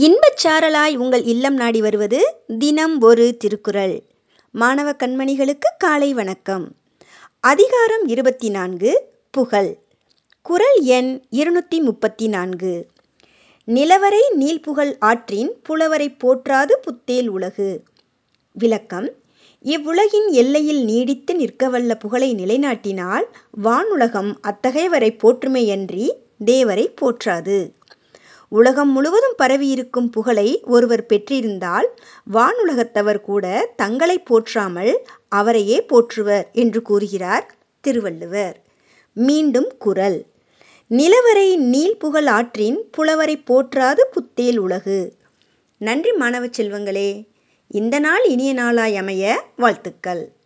இன்பச் சாரலாய் உங்கள் இல்லம் நாடி வருவது தினம் ஒரு திருக்குறள். மாணவ கண்மணிகளுக்கு காலை வணக்கம். அதிகாரம் இருபத்தி நான்கு புகழ். குறள் எண் இருநூற்றி முப்பத்தி நான்கு நிலவரை நீள்புகழ் ஆற்றின் புலவரை போற்றாது புத்தேல் உலகு. விளக்கம் இவ்வுலகின் எல்லையில் நீடித்து நிற்கவல்ல புகழை நிலைநாட்டினால் வானுலகம் அத்தகையவரை போற்றுமையன்றி தேவரை போற்றாது. உலகம் முழுவதும் பரவியிருக்கும் புகழை ஒருவர் பெற்றிருந்தால் வானுலகத்தவர் கூட தங்களை போற்றாமல் அவரையே போற்றுவர் என்று கூறுகிறார் திருவள்ளுவர். மீண்டும் குரல். நிலவரை நீள்புகழ் ஆற்றின் புலவரை போற்றாது புத்தேல் உலகு. நன்றி மாணவ செல்வங்களே இந்த நாள் இனிய நாளாய் அமைய வாழ்த்துக்கள்.